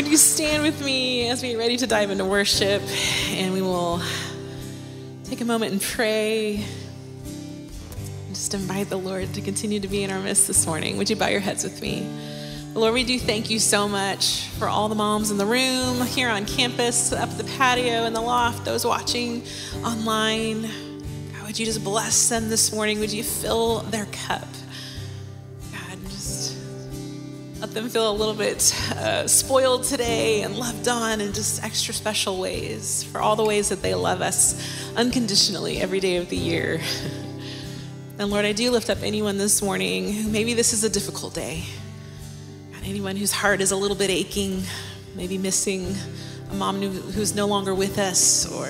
Would you stand with me as we get ready to dive into worship and we will take a moment and pray. Just invite the Lord to continue to be in our midst this morning. Would you bow your heads with me? Lord, we do thank you so much for all the moms in the room, here on campus, up the patio, in the loft, those watching online. God, would you just bless them this morning? Would you fill their cup? Let them feel a little bit uh, spoiled today and loved on in just extra special ways for all the ways that they love us unconditionally every day of the year. and Lord, I do lift up anyone this morning who maybe this is a difficult day anyone whose heart is a little bit aching, maybe missing a mom who's no longer with us, or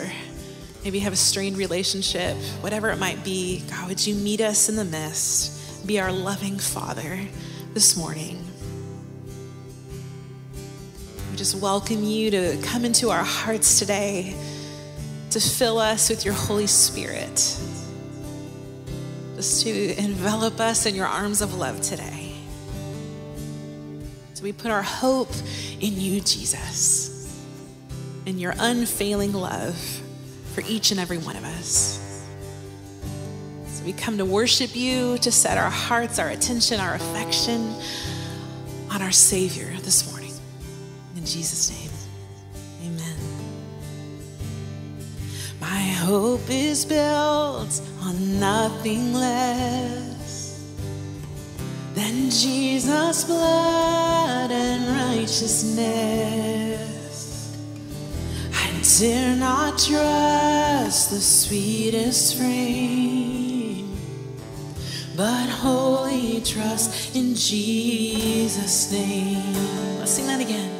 maybe have a strained relationship, whatever it might be, God, would you meet us in the midst? Be our loving Father this morning. Just welcome you to come into our hearts today, to fill us with your Holy Spirit, just to envelop us in your arms of love today. So we put our hope in you, Jesus, in your unfailing love for each and every one of us. So we come to worship you, to set our hearts, our attention, our affection on our Savior. In Jesus' name, amen. My hope is built on nothing less than Jesus' blood and righteousness. I dare not trust the sweetest frame, but wholly trust in Jesus' name. Let's sing that again.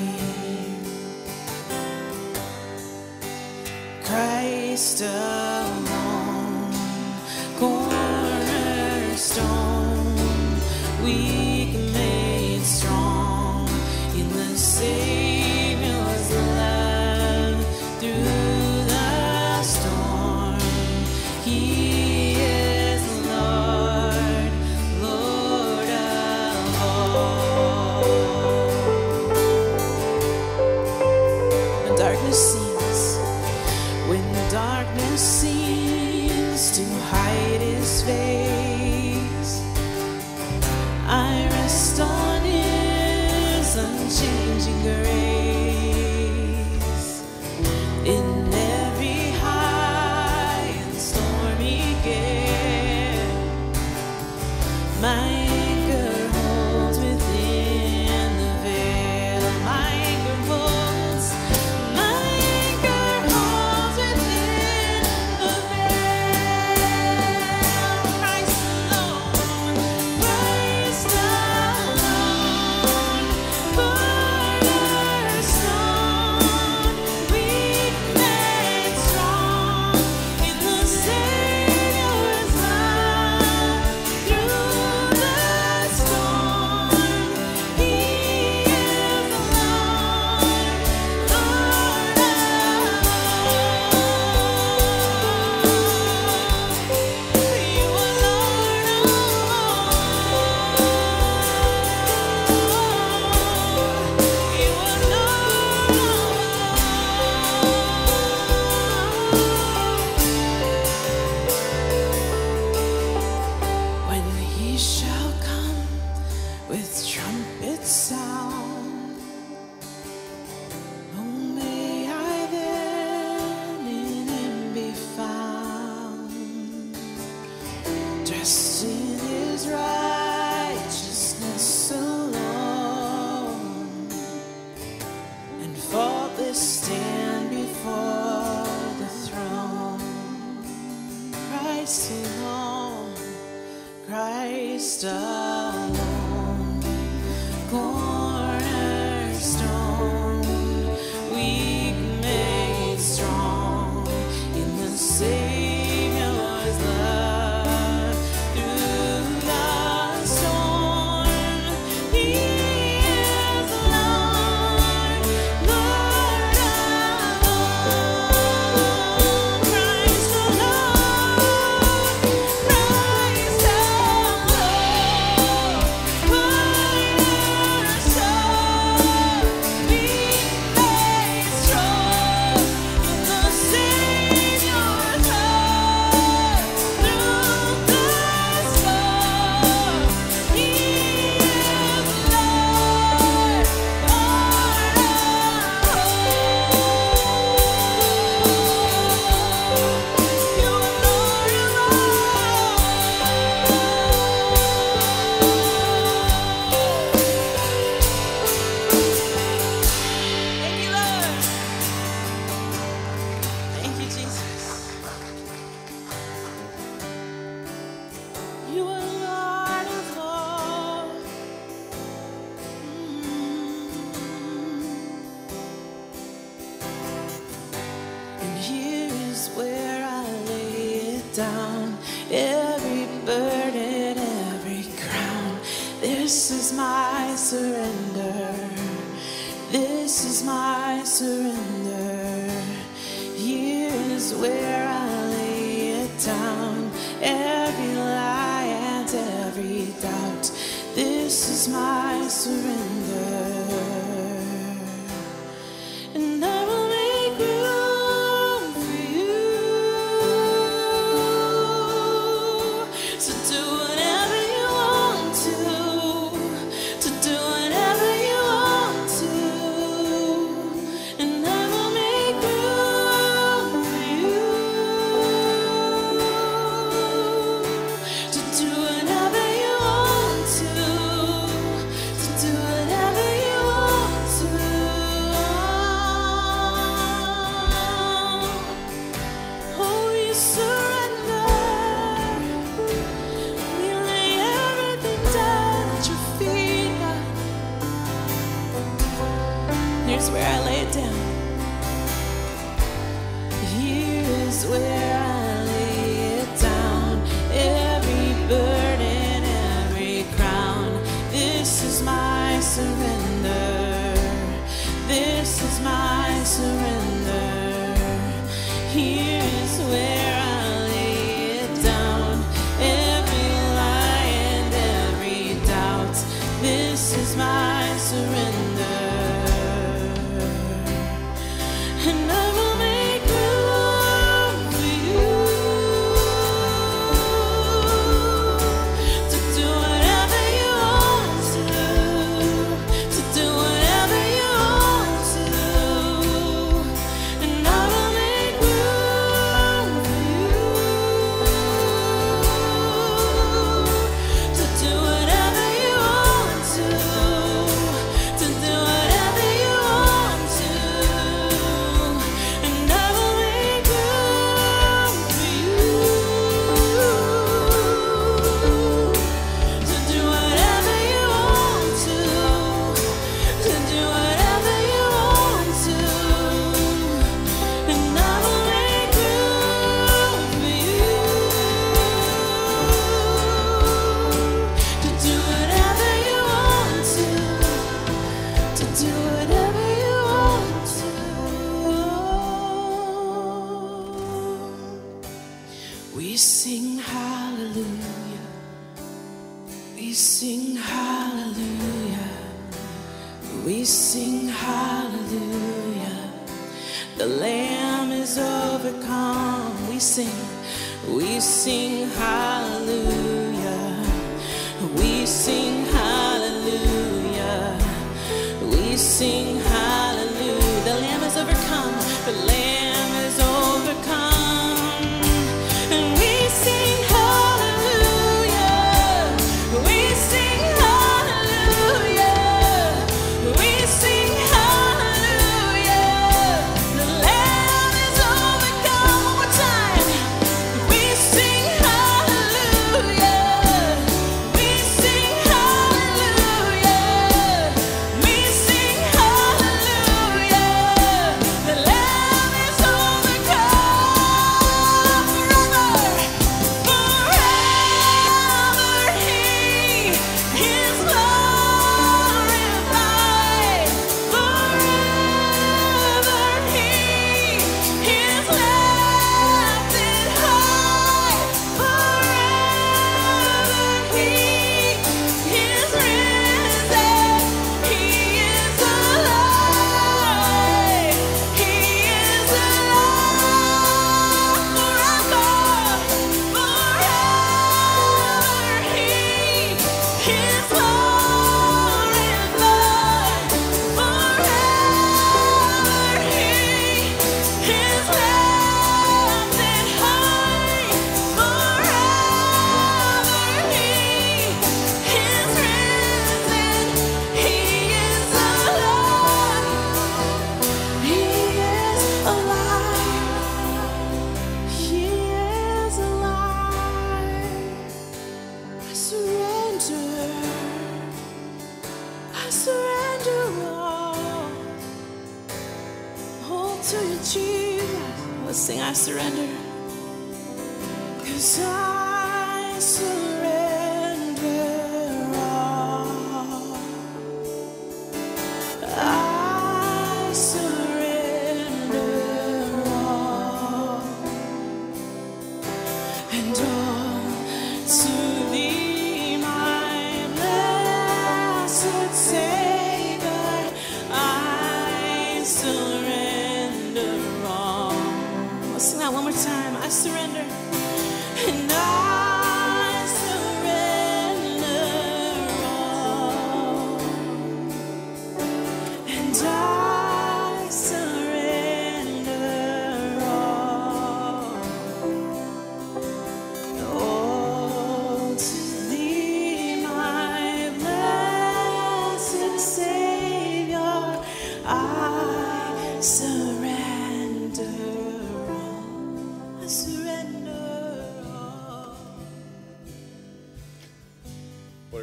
Christ alone, cornerstone, weak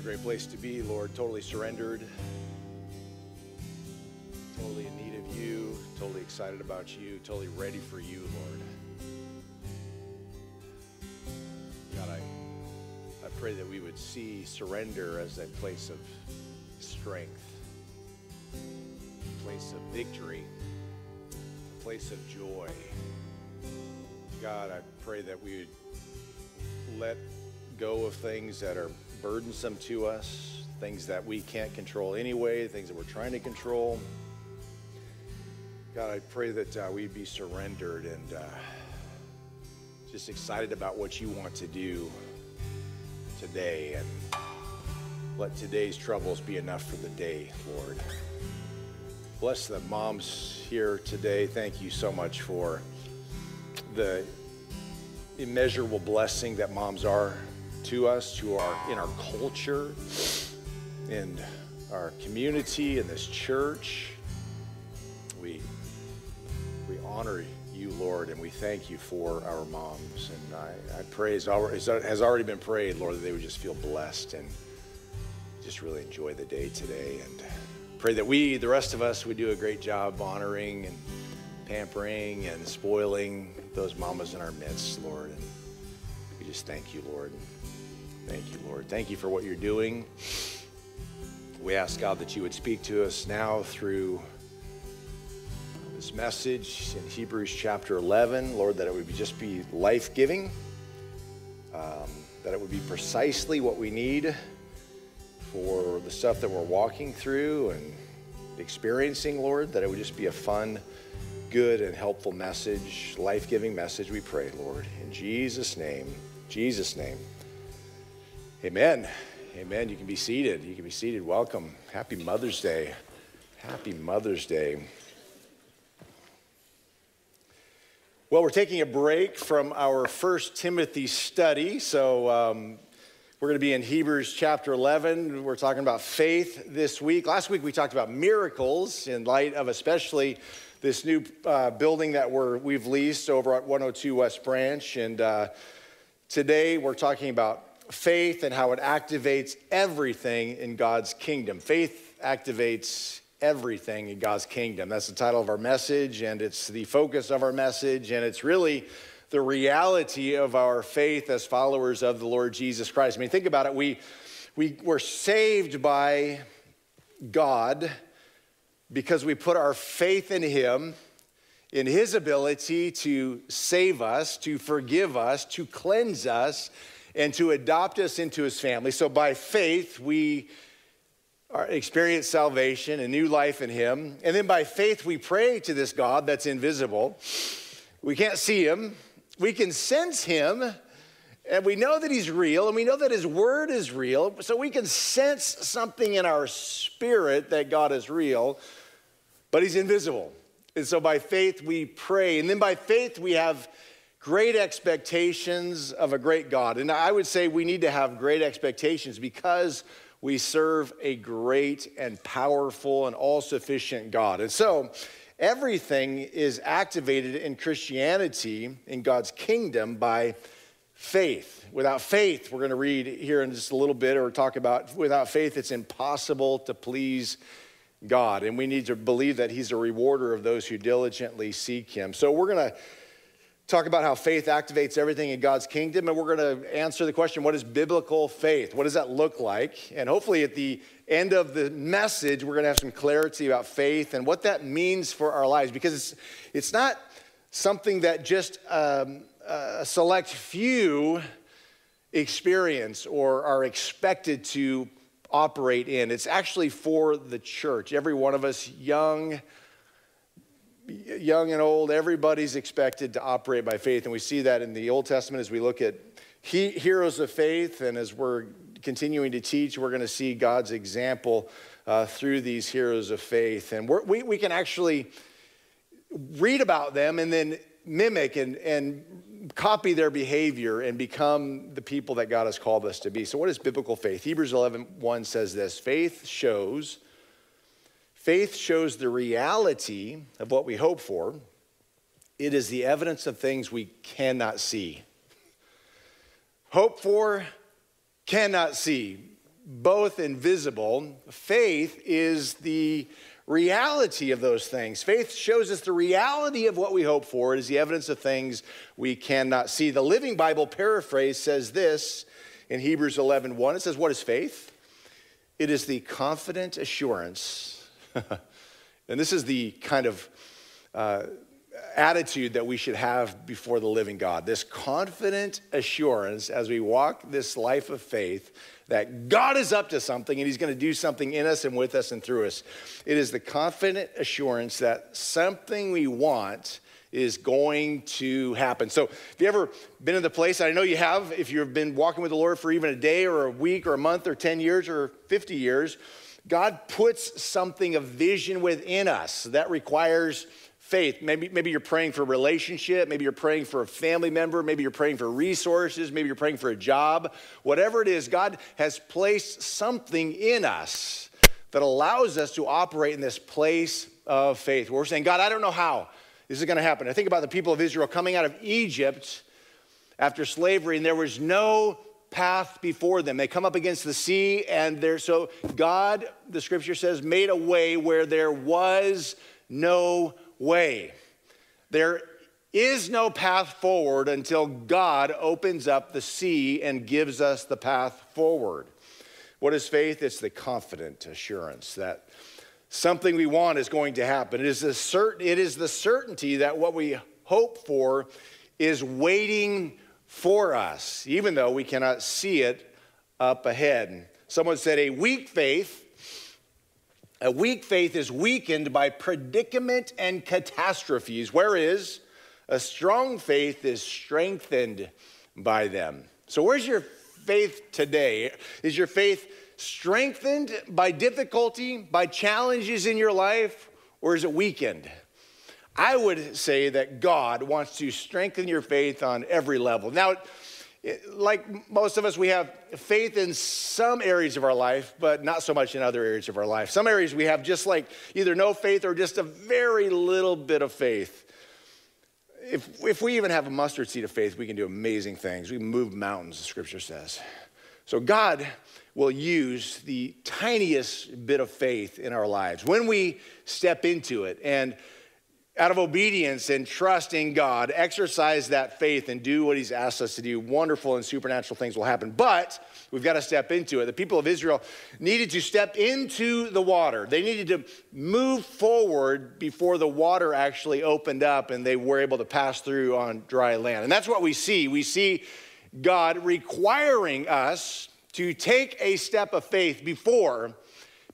great place to be, Lord. Totally surrendered. Totally in need of you. Totally excited about you. Totally ready for you, Lord. God, I, I pray that we would see surrender as a place of strength, place of victory, a place of joy. God, I pray that we would let go of things that are burdensome to us, things that we can't control anyway, things that we're trying to control. God, I pray that uh, we'd be surrendered and uh, just excited about what you want to do today and let today's troubles be enough for the day, Lord. Bless the moms here today. Thank you so much for the immeasurable blessing that moms are to us, to our in our culture, in our community, in this church. We we honor you, Lord, and we thank you for our moms. And I, I pray as has already been prayed, Lord, that they would just feel blessed and just really enjoy the day today. And pray that we, the rest of us, would do a great job honoring and pampering and spoiling those mamas in our midst, Lord. And we just thank you, Lord. Thank you, Lord. Thank you for what you're doing. We ask, God, that you would speak to us now through this message in Hebrews chapter 11, Lord, that it would just be life giving, um, that it would be precisely what we need for the stuff that we're walking through and experiencing, Lord, that it would just be a fun, good, and helpful message, life giving message, we pray, Lord. In Jesus' name, Jesus' name. Amen. Amen. You can be seated. You can be seated. Welcome. Happy Mother's Day. Happy Mother's Day. Well, we're taking a break from our First Timothy study. So um, we're going to be in Hebrews chapter 11. We're talking about faith this week. Last week we talked about miracles in light of especially this new uh, building that we're, we've leased over at 102 West Branch. And uh, today we're talking about faith and how it activates everything in God's kingdom. Faith activates everything in God's kingdom. That's the title of our message, and it's the focus of our message, and it's really the reality of our faith as followers of the Lord Jesus Christ. I mean, think about it. We, we were saved by God because we put our faith in Him, in His ability to save us, to forgive us, to cleanse us, and to adopt us into His family. So by faith, we experience salvation, a new life in Him. And then by faith, we pray to this God that's invisible. We can't see Him, we can sense Him. And we know that he's real, and we know that his word is real, so we can sense something in our spirit that God is real, but he's invisible. And so by faith we pray, and then by faith we have great expectations of a great God. And I would say we need to have great expectations because we serve a great and powerful and all sufficient God. And so everything is activated in Christianity, in God's kingdom, by faith. Without faith, we're going to read here in just a little bit or talk about without faith, it's impossible to please God. And we need to believe that He's a rewarder of those who diligently seek Him. So we're going to talk about how faith activates everything in God's kingdom, and we're going to answer the question what is biblical faith? What does that look like? And hopefully, at the end of the message, we're going to have some clarity about faith and what that means for our lives because it's, it's not something that just um, a select few experience or are expected to operate in. It's actually for the church. Every one of us, young, young and old, everybody's expected to operate by faith. And we see that in the Old Testament as we look at he, heroes of faith. And as we're continuing to teach, we're going to see God's example uh, through these heroes of faith. And we we, can actually read about them and then mimic and, and copy their behavior and become the people that God has called us to be. So, what is biblical faith? Hebrews 11 1 says this faith shows Faith shows the reality of what we hope for. It is the evidence of things we cannot see. Hope for, cannot see, both invisible. Faith is the reality of those things. Faith shows us the reality of what we hope for. It is the evidence of things we cannot see. The Living Bible paraphrase says this in Hebrews 11 1. It says, What is faith? It is the confident assurance and this is the kind of uh, attitude that we should have before the living God this confident assurance as we walk this life of faith that God is up to something and He's going to do something in us and with us and through us. It is the confident assurance that something we want is going to happen. So, if you ever been in the place, I know you have, if you've been walking with the Lord for even a day or a week or a month or 10 years or 50 years, God puts something of vision within us that requires faith. Maybe, maybe you're praying for a relationship, maybe you're praying for a family member, maybe you're praying for resources, maybe you're praying for a job. Whatever it is, God has placed something in us that allows us to operate in this place of faith. We're saying, God, I don't know how this is going to happen. I think about the people of Israel coming out of Egypt after slavery, and there was no path before them. They come up against the sea, and there. So God, the scripture says, made a way where there was no way. There is no path forward until God opens up the sea and gives us the path forward. What is faith? It's the confident assurance that something we want is going to happen. It is, the certain, it is the certainty that what we hope for is waiting for us, even though we cannot see it up ahead. Someone said, A weak faith. A weak faith is weakened by predicament and catastrophes, whereas a strong faith is strengthened by them. So, where's your faith today? Is your faith strengthened by difficulty, by challenges in your life, or is it weakened? I would say that God wants to strengthen your faith on every level. Now, like most of us, we have faith in some areas of our life, but not so much in other areas of our life. Some areas we have just like either no faith or just a very little bit of faith. If, if we even have a mustard seed of faith, we can do amazing things. We move mountains, the scripture says. So God will use the tiniest bit of faith in our lives when we step into it. And out of obedience and trust in God, exercise that faith and do what He's asked us to do, wonderful and supernatural things will happen. But we've got to step into it. The people of Israel needed to step into the water, they needed to move forward before the water actually opened up and they were able to pass through on dry land. And that's what we see. We see God requiring us to take a step of faith before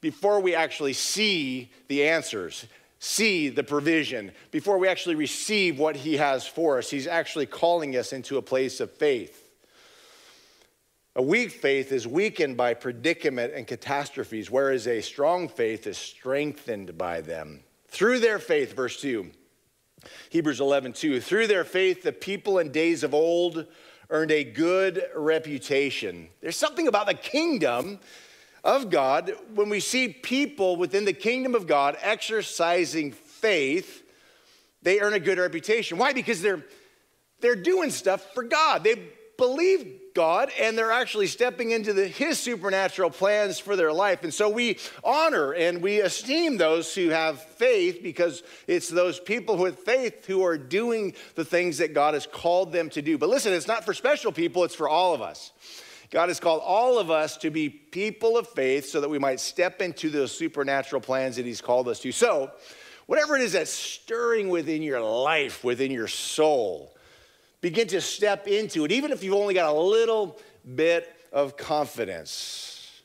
before we actually see the answers see the provision, before we actually receive what He has for us. He's actually calling us into a place of faith. A weak faith is weakened by predicament and catastrophes, whereas a strong faith is strengthened by them. Through their faith, verse 2, Hebrews 11, 2, through their faith, the people in days of old earned a good reputation. There's something about the kingdom of God, when we see people within the kingdom of God exercising faith, they earn a good reputation. Why? Because they're they're doing stuff for God. They believe God and they're actually stepping into the, His supernatural plans for their life. And so we honor and we esteem those who have faith because it's those people with faith who are doing the things that God has called them to do. But listen, it's not for special people, it's for all of us. God has called all of us to be people of faith so that we might step into those supernatural plans that He's called us to. So, whatever it is that's stirring within your life, within your soul, begin to step into it, even if you've only got a little bit of confidence.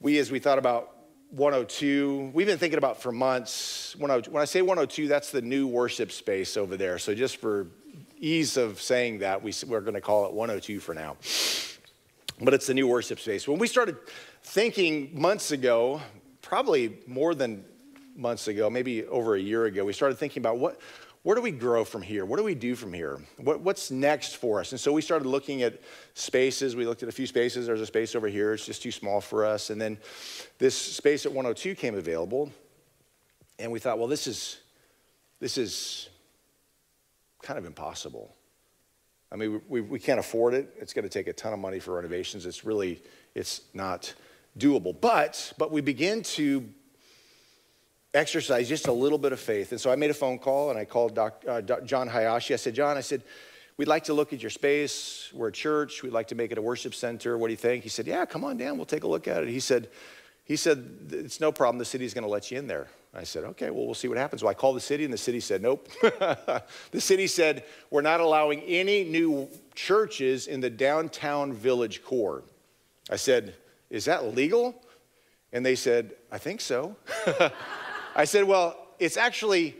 We, as we thought about 102, we've been thinking about for months. Oh when I say 102, that's the new worship space over there. So just for ease of saying that, we, we're going to call it 102 for now. But it's the new worship space. When we started thinking months ago, probably more than months ago, maybe over a year ago, we started thinking about what, where do we grow from here? What do we do from here? What, what's next for us? And so we started looking at spaces. We looked at a few spaces. There's a space over here, it's just too small for us. And then this space at 102 came available. And we thought, well, this is, this is kind of impossible. I mean, we, we can't afford it. It's going to take a ton of money for renovations. It's really, it's not doable. But, but we begin to exercise just a little bit of faith. And so I made a phone call and I called Doc, uh, Doc John Hayashi. I said, John, I said, we'd like to look at your space. We're a church. We'd like to make it a worship center. What do you think? He said, yeah, come on down. We'll take a look at it. He said, he said, it's no problem. The city's going to let you in there. I said, okay, well, we'll see what happens. So I called the city, and the city said, nope. the city said, we're not allowing any new churches in the downtown village core. I said, is that legal? And they said, I think so. I said, Well, it's actually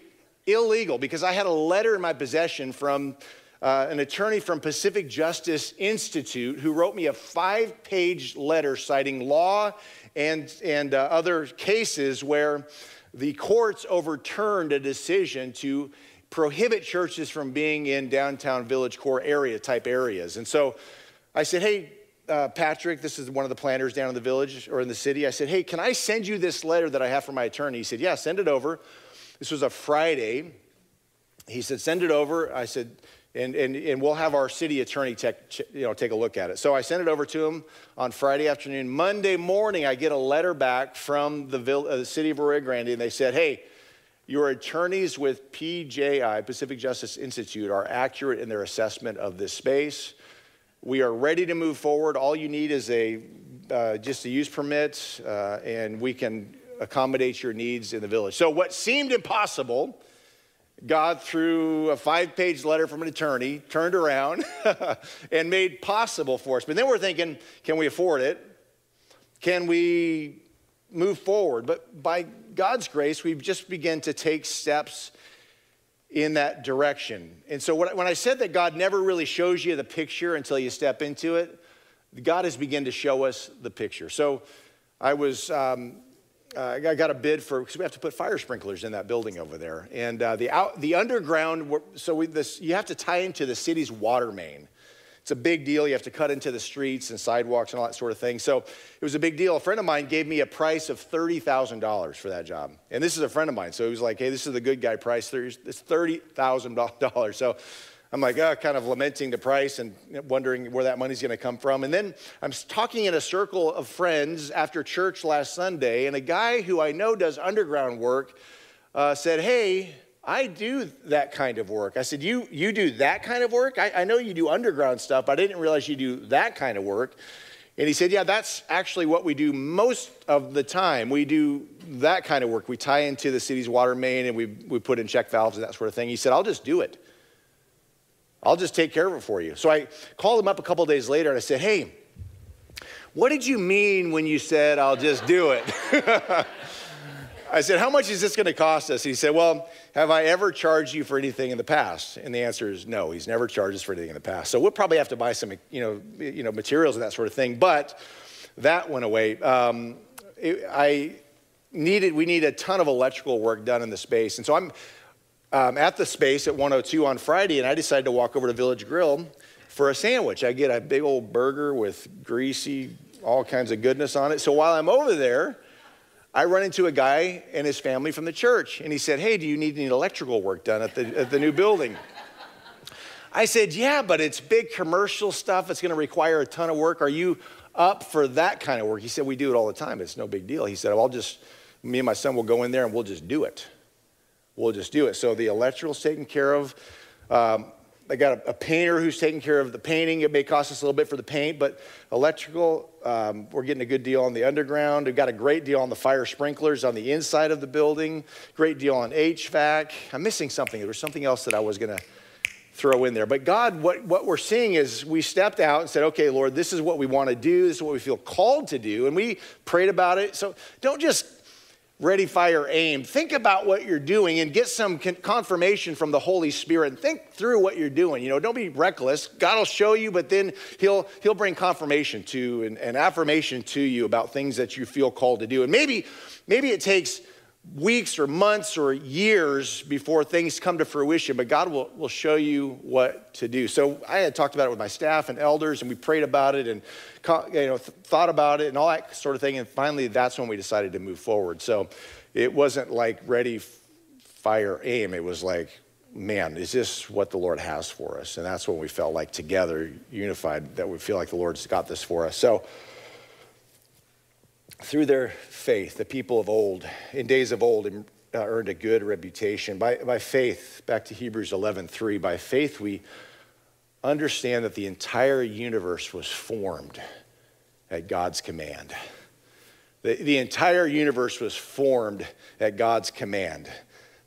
illegal because I had a letter in my possession from uh, an attorney from Pacific Justice Institute who wrote me a five page letter citing law and, and uh, other cases where the courts overturned a decision to prohibit churches from being in downtown village core area type areas. And so I said, Hey, uh, Patrick, this is one of the planners down in the village or in the city. I said, Hey, can I send you this letter that I have from my attorney? He said, Yeah, send it over. This was a Friday. He said, Send it over. I said, and, and, and we'll have our city attorney tech, you know, take a look at it. So I sent it over to him on Friday afternoon. Monday morning, I get a letter back from the, uh, the city of Arroyo Grande, and they said, Hey, your attorneys with PJI, Pacific Justice Institute, are accurate in their assessment of this space. We are ready to move forward. All you need is a uh, just a use permit, uh, and we can accommodate your needs in the village. So, what seemed impossible, God, through a five page letter from an attorney, turned around and made possible for us. But then we're thinking, can we afford it? Can we move forward? But by God's grace, we've just begun to take steps in that direction. And so when I said that God never really shows you the picture until you step into it, God has begun to show us the picture. So I was, um, uh, I got a bid for, because we have to put fire sprinklers in that building over there. And uh, the, out, the underground, so we, this, you have to tie into the city's water main. It's a big deal. You have to cut into the streets and sidewalks and all that sort of thing. So it was a big deal. A friend of mine gave me a price of $30,000 for that job. And this is a friend of mine. So he was like, hey, this is the good guy price. It's $30,000. So I'm like, oh, kind of lamenting the price and wondering where that money's going to come from. And then I'm talking in a circle of friends after church last Sunday, and a guy who I know does underground work uh, said, hey, I do that kind of work. I said, You, you do that kind of work? I, I know you do underground stuff, but I didn't realize you do that kind of work. And he said, Yeah, that's actually what we do most of the time. We do that kind of work. We tie into the city's water main and we, we put in check valves and that sort of thing. He said, I'll just do it. I'll just take care of it for you. So I called him up a couple days later and I said, Hey, what did you mean when you said I'll just do it? I said, How much is this going to cost us? He said, Well, have I ever charged you for anything in the past? And the answer is no, he's never charged us for anything in the past. So we'll probably have to buy some you know, you know, materials and that sort of thing. But that went away. Um, it, I needed, we need a ton of electrical work done in the space. And so I'm um, at the space at 102 on Friday, and I decided to walk over to Village Grill for a sandwich. I get a big old burger with greasy, all kinds of goodness on it. So while I'm over there, I run into a guy and his family from the church, and he said, Hey, do you need any electrical work done at the, at the new building? I said, Yeah, but it's big commercial stuff. It's going to require a ton of work. Are you up for that kind of work? He said, We do it all the time. It's no big deal. He said, well, I'll just, me and my son will go in there and we'll just do it. We'll just do it. So the electrical's taken care of. Um, I got a, a, painter who's taking care of the painting. It may cost us a little bit for the paint, but electrical, um, we're getting a good deal on the underground. We've got a great deal on the fire sprinklers on the inside of the building, great deal on HVAC. I'm missing something. There was something else that I was going to throw in there. But God, what, what we're seeing is we stepped out and said, okay, Lord, this is what we want to do. This is what we feel called to do. And we prayed about it. So don't just ready, fire, aim. Think about what you're doing and get some confirmation from the Holy Spirit. Think through what you're doing. You know, don't be reckless. God will show you, but then He'll He'll bring confirmation to and, and affirmation to you about things that you feel called to do. And maybe maybe it takes weeks or months or years before things come to fruition, but God will, will show you what to do. So I had talked about it with my staff and elders, and we prayed about it and you know, thought about it and all that sort of thing. And finally, that's when we decided to move forward. So it wasn't like ready, fire, aim. It was like, man, is this what the Lord has for us? And that's when we felt like together, unified, that we feel like the Lord's got this for us. So through their faith, the people of old, in days of old, uh, earned a good reputation. By, by faith, back to Hebrews 11:3, by faith we understand that the entire universe was formed at God's command. The, the entire universe was formed at God's command.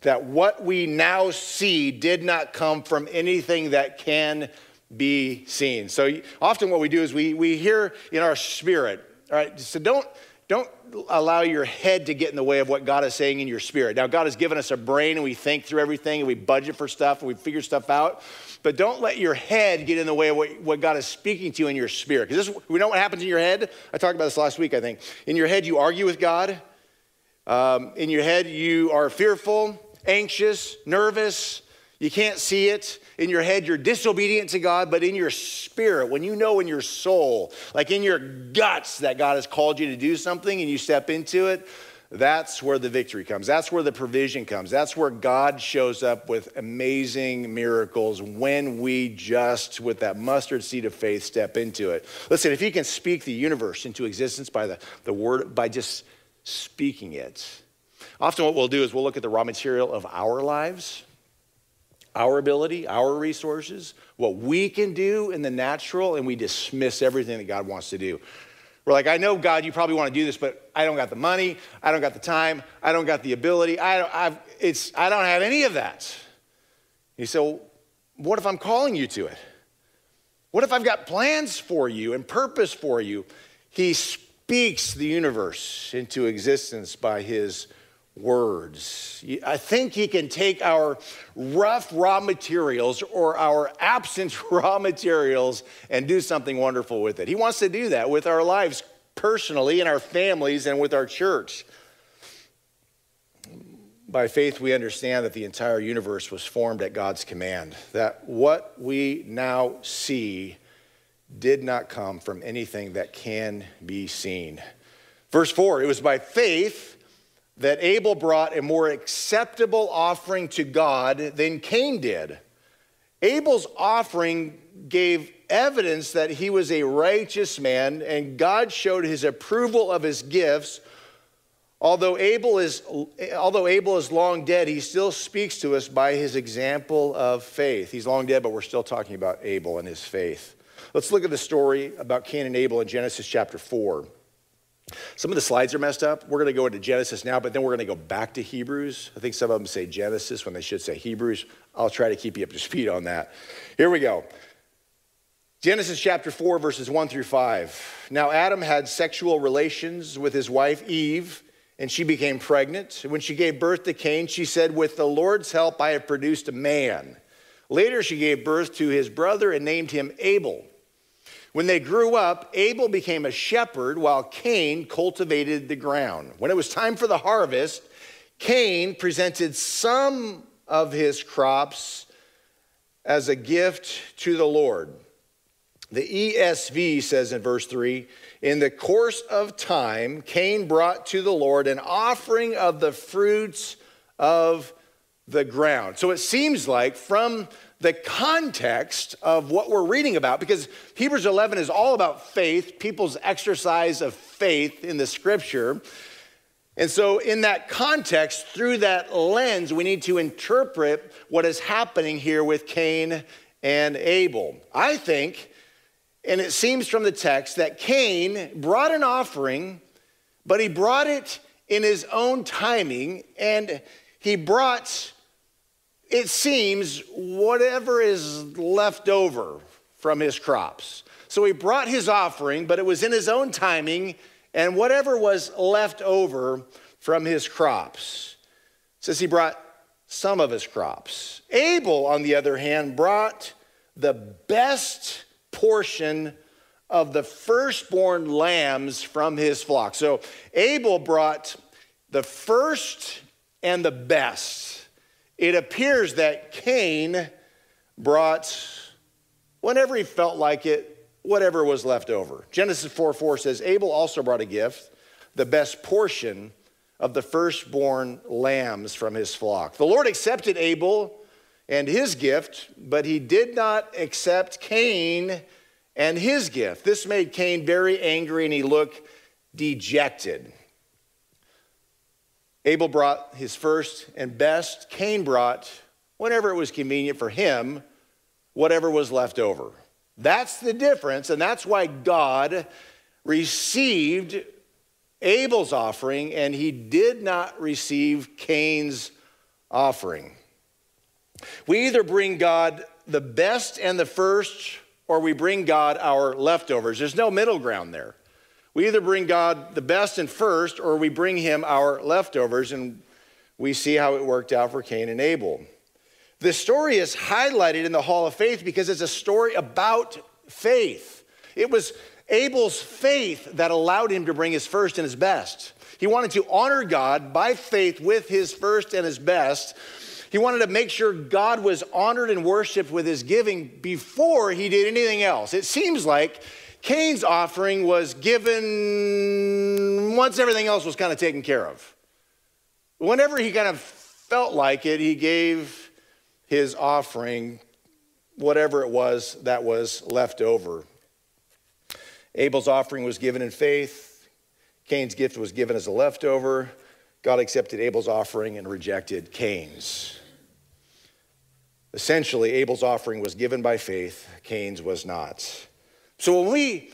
That what we now see did not come from anything that can be seen. So often what we do is we, we hear in our spirit, all right, so don't, don't allow your head to get in the way of what God is saying in your spirit. Now, God has given us a brain and we think through everything and we budget for stuff and we figure stuff out. But don't let your head get in the way of what, what God is speaking to you in your spirit. Because we know what happens in your head. I talked about this last week, I think. In your head, you argue with God. Um, in your head, you are fearful, anxious, nervous. You can't see it. In your head, you're disobedient to God, but in your spirit, when you know in your soul, like in your guts, that God has called you to do something and you step into it, that's where the victory comes. That's where the provision comes. That's where God shows up with amazing miracles when we just, with that mustard seed of faith, step into it. Listen, if He can speak the universe into existence by the, the word, by just speaking it, often what we'll do is we'll look at the raw material of our lives our ability, our resources, what we can do in the natural, and we dismiss everything that God wants to do. We're like, I know, God, you probably want to do this, but I don't got the money, I don't got the time, I don't got the ability, I don't, I've, it's, I don't have any of that. You say, well, what if I'm calling you to it? What if I've got plans for you and purpose for you? He speaks the universe into existence by his words. I think he can take our rough raw materials or our absent raw materials and do something wonderful with it. He wants to do that with our lives personally, in our families, and with our church. By faith, we understand that the entire universe was formed at God's command, that what we now see did not come from anything that can be seen. Verse 4 it was by faith that Abel brought a more acceptable offering to God than Cain did. Abel's offering gave evidence that he was a righteous man, and God showed his approval of his gifts. Although Abel is, although Abel is long dead, he still speaks to us by his example of faith. He's long dead, but we're still talking about Abel and his faith. Let's look at the story about Cain and Abel in Genesis chapter 4. Some of the slides are messed up. We're going to go into Genesis now, but then we're going to go back to Hebrews. I think some of them say Genesis when they should say Hebrews. I'll try to keep you up to speed on that. Here we go. Genesis chapter 4, verses 1 through 5. Now, Adam had sexual relations with his wife Eve, and she became pregnant. When she gave birth to Cain, she said, With the Lord's help, I have produced a man. Later, she gave birth to his brother and named him Abel. When they grew up, Abel became a shepherd while Cain cultivated the ground. When it was time for the harvest, Cain presented some of his crops as a gift to the Lord. The ESV says in verse 3 In the course of time, Cain brought to the Lord an offering of the fruits of the ground. So it seems like from the context of what we're reading about because Hebrews 11 is all about faith, people's exercise of faith in the scripture. And so, in that context, through that lens, we need to interpret what is happening here with Cain and Abel. I think, and it seems from the text, that Cain brought an offering, but he brought it in his own timing, and he brought it seems, whatever is left over from his crops. So he brought his offering, but it was in his own timing, and whatever was left over from his crops. It says he brought some of his crops. Abel, on the other hand, brought the best portion of the firstborn lambs from his flock. So Abel brought the first and the best it appears that Cain brought, whenever he felt like it, whatever was left over. Genesis 4 4 says, Abel also brought a gift, the best portion of the firstborn lambs from his flock. The Lord accepted Abel and his gift, but he did not accept Cain and his gift. This made Cain very angry and he looked dejected. Abel brought his first and best. Cain brought, whenever it was convenient for him, whatever was left over. That's the difference, and that's why God received Abel's offering and he did not receive Cain's offering. We either bring God the best and the first, or we bring God our leftovers. There's no middle ground there. We either bring God the best and first, or we bring him our leftovers, and we see how it worked out for Cain and Abel. This story is highlighted in the Hall of Faith because it's a story about faith. It was Abel's faith that allowed him to bring his first and his best. He wanted to honor God by faith with his first and his best. He wanted to make sure God was honored and worshiped with his giving before he did anything else. It seems like Cain's offering was given once everything else was kind of taken care of. Whenever he kind of felt like it, he gave his offering, whatever it was that was left over. Abel's offering was given in faith, Cain's gift was given as a leftover. God accepted Abel's offering and rejected Cain's. Essentially, Abel's offering was given by faith, Cain's was not. So when we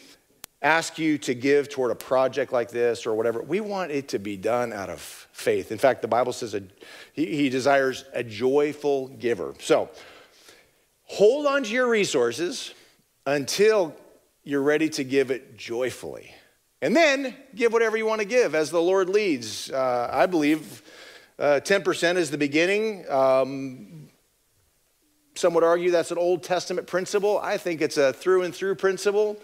ask you to give toward a project like this or whatever, we want it to be done out of faith. In fact, the Bible says a, he, he desires a joyful giver. So hold on to your resources until you're ready to give it joyfully. And then give whatever you want to give as the Lord leads. Uh, I believe uh, 10% is the beginning. Um, some would argue that's an Old Testament principle. I think it's a through and through principle.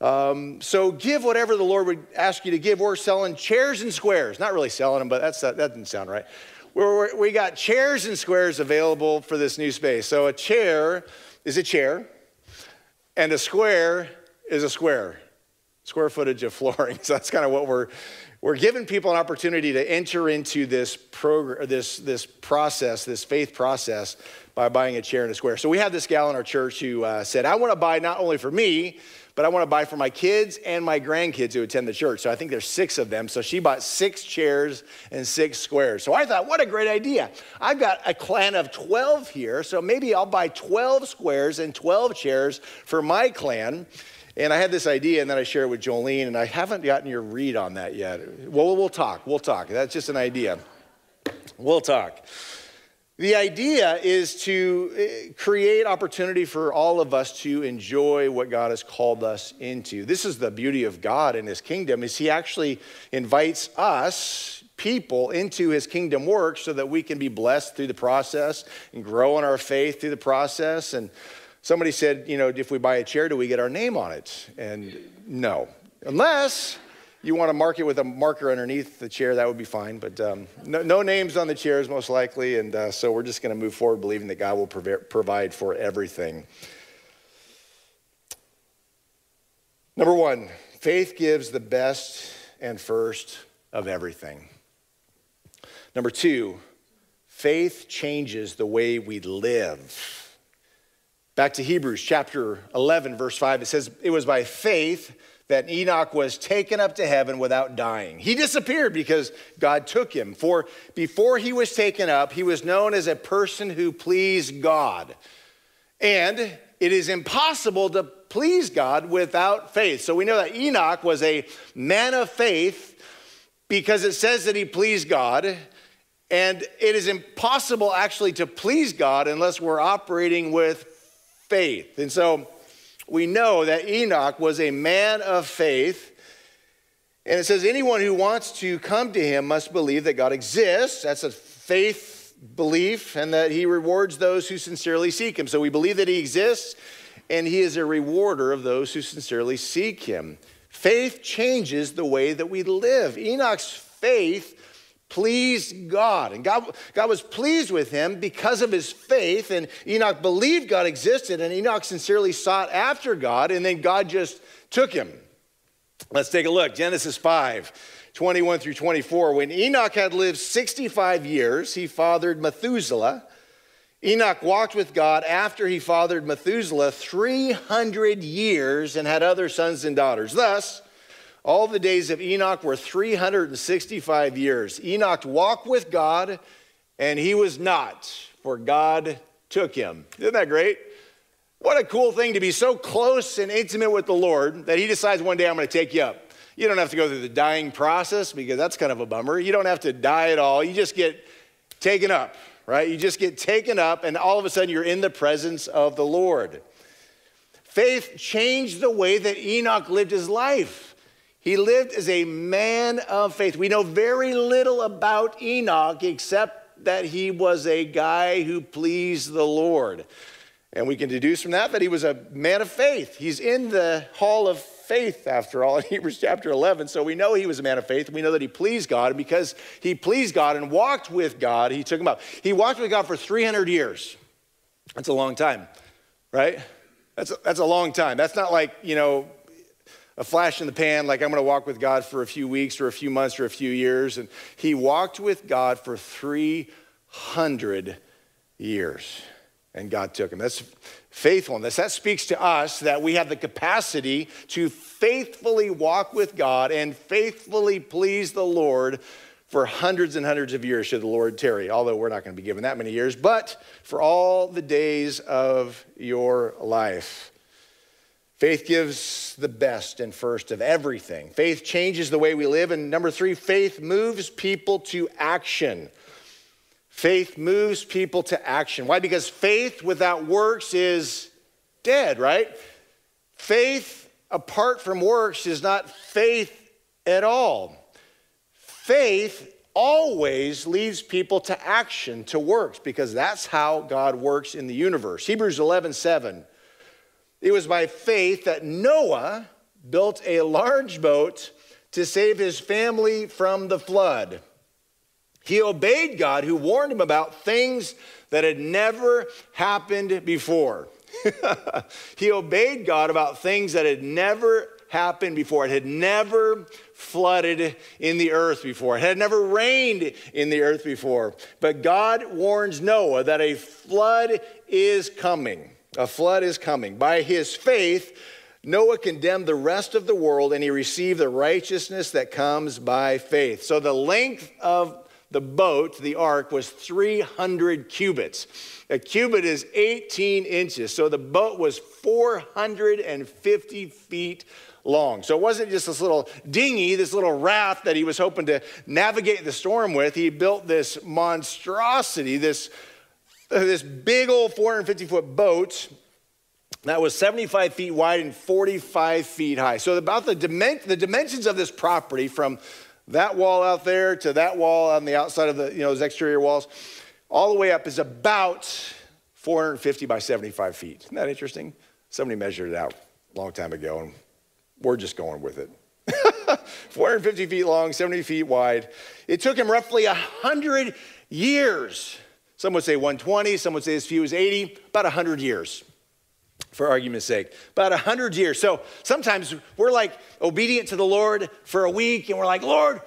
Um, so give whatever the Lord would ask you to give. We're selling chairs and squares. Not really selling them, but that's, that doesn't sound right. We're, we got chairs and squares available for this new space. So a chair is a chair, and a square is a square, square footage of flooring. So that's kind of what we're we're giving people an opportunity to enter into this program, this this process, this faith process by buying a chair and a square. So we have this gal in our church who uh, said, I want to buy not only for me, but I want to buy for my kids and my grandkids who attend the church. So I think there's six of them. So she bought six chairs and six squares. So I thought, what a great idea. I've got a clan of 12 here, so maybe I'll buy 12 squares and 12 chairs for my clan. And I had this idea, and then I shared it with Jolene, and I haven't gotten your read on that yet. Well, we'll talk. We'll talk. That's just an idea. We'll talk. The idea is to eh, create opportunity for all of us to enjoy what God has called us into. This is the beauty of God in his kingdom is he actually invites us people into his kingdom work so that we can be blessed through the process and grow in our faith through the process and somebody said, you know, if we buy a chair do we get our name on it? And no. Unless you want to mark it with a marker underneath the chair, that would be fine. But um, no, no, names on the chairs, most likely. And uh, so we're just going to move forward believing that God will prov- provide for everything. Number one, faith gives the best and first of everything. Number two, faith changes the way we live. Back to Hebrews chapter 11, verse 5, it says, It was by faith that Enoch was taken up to heaven without dying. He disappeared because God took him. For before he was taken up, he was known as a person who pleased God. And it is impossible to please God without faith. So we know that Enoch was a man of faith because it says that he pleased God. And it is impossible actually to please God unless we're operating with faith. And so we know that Enoch was a man of faith. And it says, anyone who wants to come to him must believe that God exists. That's a faith belief, and that he rewards those who sincerely seek him. So we believe that he exists, and he is a rewarder of those who sincerely seek him. Faith changes the way that we live. Enoch's faith pleased God. And God, God was pleased with him because of his faith. And Enoch believed God existed, and Enoch sincerely sought after God, and then God just took him. Let's take a look. Genesis 5, 21 through 24. When Enoch had lived 65 years, he fathered Methuselah. Enoch walked with God after he fathered Methuselah 300 years and had other sons and daughters. Thus, all the days of Enoch were 365 years. Enoch walked with God, and he was not, for God took him. Isn't that great? What a cool thing to be so close and intimate with the Lord that he decides one day, I'm going to take you up. You don't have to go through the dying process because that's kind of a bummer. You don't have to die at all. You just get taken up, right? You just get taken up, and all of a sudden you're in the presence of the Lord. Faith changed the way that Enoch lived his life. He lived as a man of faith. We know very little about Enoch except that he was a guy who pleased the Lord. And we can deduce from that that he was a man of faith. He's in the hall of faith, after all, in Hebrews chapter 11. So we know he was a man of faith. We know that he pleased God. And because he pleased God and walked with God, he took him up. He walked with God for 300 years. That's a long time, right? That's a, that's a long time. That's not like, you know, a flash in the pan, like I'm going to walk with God for a few weeks or a few months or a few years. And he walked with God for 300 years, and God took him. That's faithfulness. That speaks to us that we have the capacity to faithfully walk with God and faithfully please the Lord for hundreds and hundreds of years, should the Lord tarry, although we're not going to be given that many years, but for all the days of your life. Faith gives the best and first of everything. Faith changes the way we live. And number three, faith moves people to action. Faith moves people to action. Why? Because faith without works is dead, right? Faith apart from works is not faith at all. Faith always leads people to action, to works, because that's how God works in the universe. Hebrews 11 7 it was by faith that Noah built a large boat to save his family from the flood. He obeyed God, who warned him about things that had never happened before. he obeyed God about things that had never happened before. It had never flooded in the earth before. It had never rained in the earth before. But God warns Noah that a flood is coming. A flood is coming. By his faith, Noah condemned the rest of the world and he received the righteousness that comes by faith. So the length of the boat, the ark, was 300 cubits. A cubit is 18 inches. So the boat was 450 feet long. So it wasn't just this little dinghy, this little raft that he was hoping to navigate the storm with. He built this monstrosity, this this big old 450 foot boat that was 75 feet wide and 45 feet high. So, about the, dimen- the dimensions of this property from that wall out there to that wall on the outside of the, you know, those exterior walls, all the way up is about 450 by 75 feet. Isn't that interesting? Somebody measured it out a long time ago, and we're just going with it. 450 feet long, 70 feet wide. It took him roughly 100 years some would say 120, some would say as few as 80, about 100 years, for argument's sake. About 100 years. So sometimes we're like obedient to the Lord for a week, and we're like, Lord,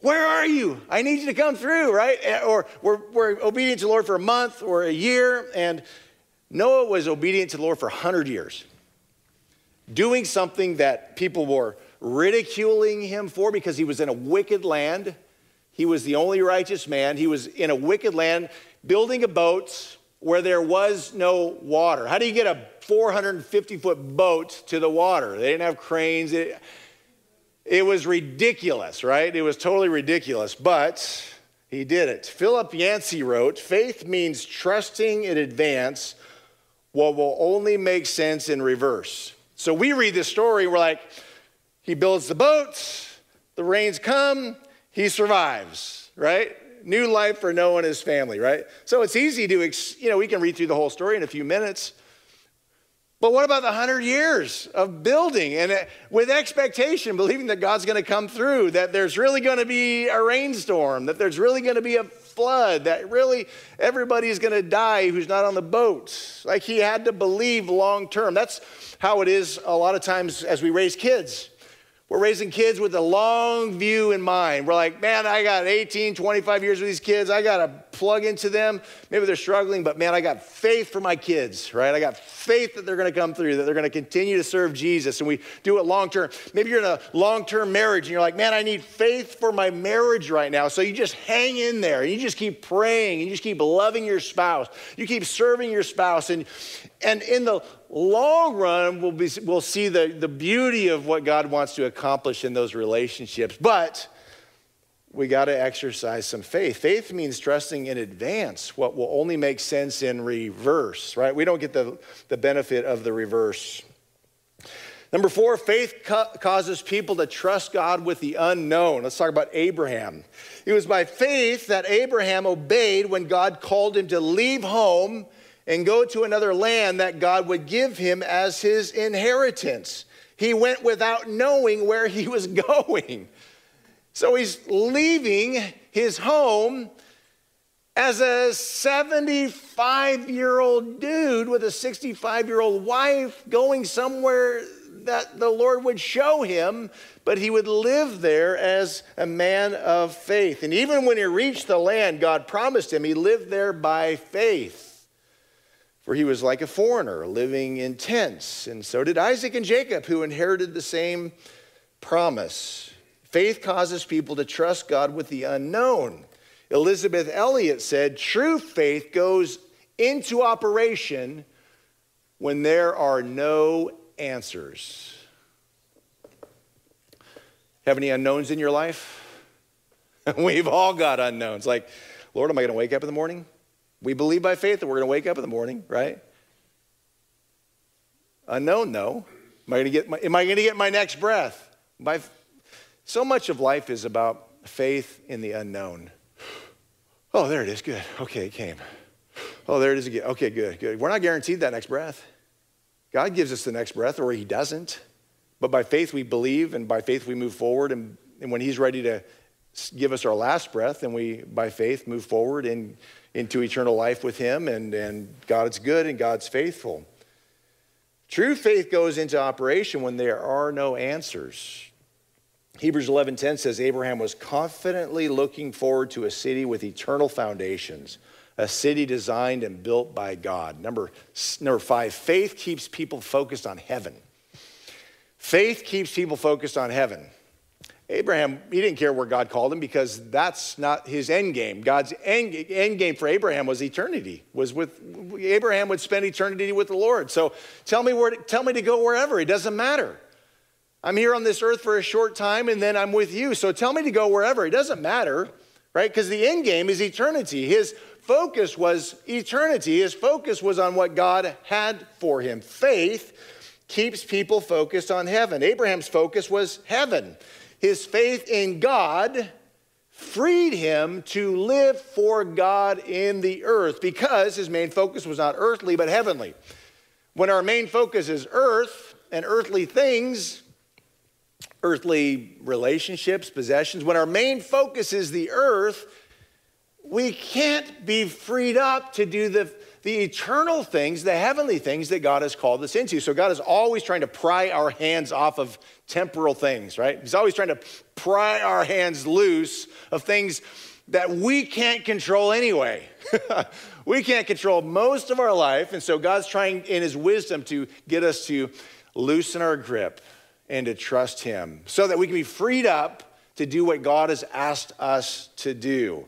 where are you? I need you to come through, right? Eh, or we're, we're obedient to the Lord for a month or a year, and Noah was obedient to the Lord for 100 years, doing something that people were ridiculing him for because he was in a wicked land. He was the only righteous man. He was in a wicked land building a boat where there was no water. How do you get a 450 foot boat to the water? They didn't have cranes. It, it was ridiculous, right? It was totally ridiculous, but he did it. Philip Yancey wrote Faith means trusting in advance what will only make sense in reverse. So we read this story, we're like, he builds the boats, the rains come, he survives, right? New life for Noah and his family, right? So it's easy to, you know, we can read through the whole story in a few minutes. But what about the hundred years of building and uh, with expectation, believing that God's going to come through, that there's really going to be a rainstorm, that there's really going to be a flood, that really everybody's going to die who's not on the boat? Like he had to believe long term. That's how it is a lot of times as we raise kids. We're raising kids with a long view in mind. We're like, man, I got 18, 25 years with these kids. I got to plug into them. Maybe they're struggling, but man, I got faith for my kids, right? I got faith that they're going to come through, that they're going to continue to serve Jesus. And we do it long term. Maybe you're in a long term marriage and you're like, man, I need faith for my marriage right now. So you just hang in there and you just keep praying and you just keep loving your spouse. You keep serving your spouse. And, and in the long run, we'll, be, we'll see the, the beauty of what God wants to accomplish in those relationships. But we got to exercise some faith. Faith means trusting in advance what will only make sense in reverse, right? We don't get the, the benefit of the reverse. Number four, faith ca- causes people to trust God with the unknown. Let's talk about Abraham. It was by faith that Abraham obeyed when God called him to leave home and go to another land that God would give him as his inheritance. He went without knowing where he was going. So he's leaving his home as a 75 year old dude with a 65 year old wife going somewhere that the Lord would show him, but he would live there as a man of faith. And even when he reached the land God promised him, he lived there by faith. For he was like a foreigner living in tents. And so did Isaac and Jacob, who inherited the same promise. Faith causes people to trust God with the unknown. Elisabeth Elliot said, True faith goes into operation when there are no answers. Have any unknowns in your life? We've all got unknowns. Like, Lord, am I going to wake up in the morning? We believe by faith that we're going to wake up in the morning, right? Unknown, no. Am I going to get my, am I going to get my next breath? By so much of life is about faith in the unknown. Oh, there it is. Good. Okay, it came. Oh, there it is again. Okay, good, good. We're not guaranteed that next breath. God gives us the next breath, or He doesn't. But by faith we believe, and by faith we move forward. And, and when He's ready to give us our last breath, then we, by faith, move forward in, into eternal life with Him. And, and God's good and God's faithful. True faith goes into operation when there are no answers. Hebrews 11:10 says Abraham was confidently looking forward to a city with eternal foundations, a city designed and built by God. Number, number five, faith keeps people focused on heaven. Faith keeps people focused on heaven. Abraham, he didn't care where God called him because that's not his end game. God's end, end game for Abraham was eternity, was with Abraham would spend eternity with the Lord. So tell me where tell me to go wherever, it doesn't matter. I'm here on this earth for a short time and then I'm with you. So tell me to go wherever. It doesn't matter, right? Because the end game is eternity. His focus was eternity, his focus was on what God had for him. Faith keeps people focused on heaven. Abraham's focus was heaven. His faith in God freed him to live for God in the earth because his main focus was not earthly but heavenly. When our main focus is earth and earthly things, earthly relationships, possessions, when our main focus is the earth, we can't be freed up to do the, the eternal things, the heavenly things that God has called us into. So God is always trying to pry our hands off of temporal things, right? He's always trying to pry our hands loose of things that we can't control anyway. we can't control most of our life. And so God's trying in his wisdom to get us to loosen our grip and to trust him so that we can be freed up to do what God has asked us to do.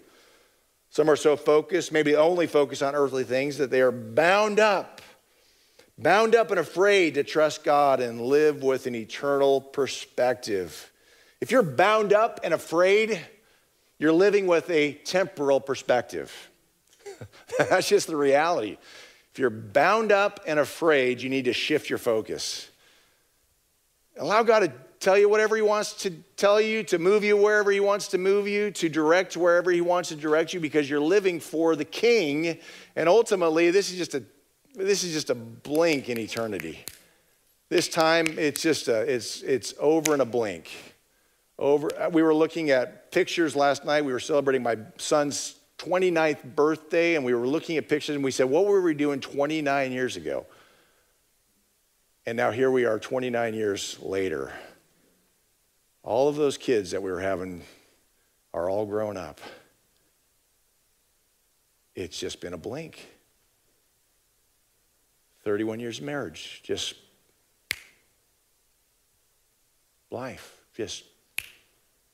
Some are so focused, maybe only focused on earthly things, that they are bound up, bound up and afraid to trust God and live with an eternal perspective. If you're bound up and afraid, you're living with a temporal perspective. That's just the reality. If you're bound up and afraid, you need to shift your focus. Allow God to tell you whatever He wants to tell you, to move you wherever He wants to move you, to direct wherever He wants to direct you, because you're living for the King. And ultimately, this is just a this is just a blink in eternity. This time, it's just a, it's it's over in a blink. Over. We were looking at pictures last night. We were celebrating my son's 29th birthday, and we were looking at pictures, and we said, "What were we doing 29 years ago?" And now here we are 29 years later. All of those kids that we were having are all grown up. It's just been a blink. 31 years of marriage, just life. Just,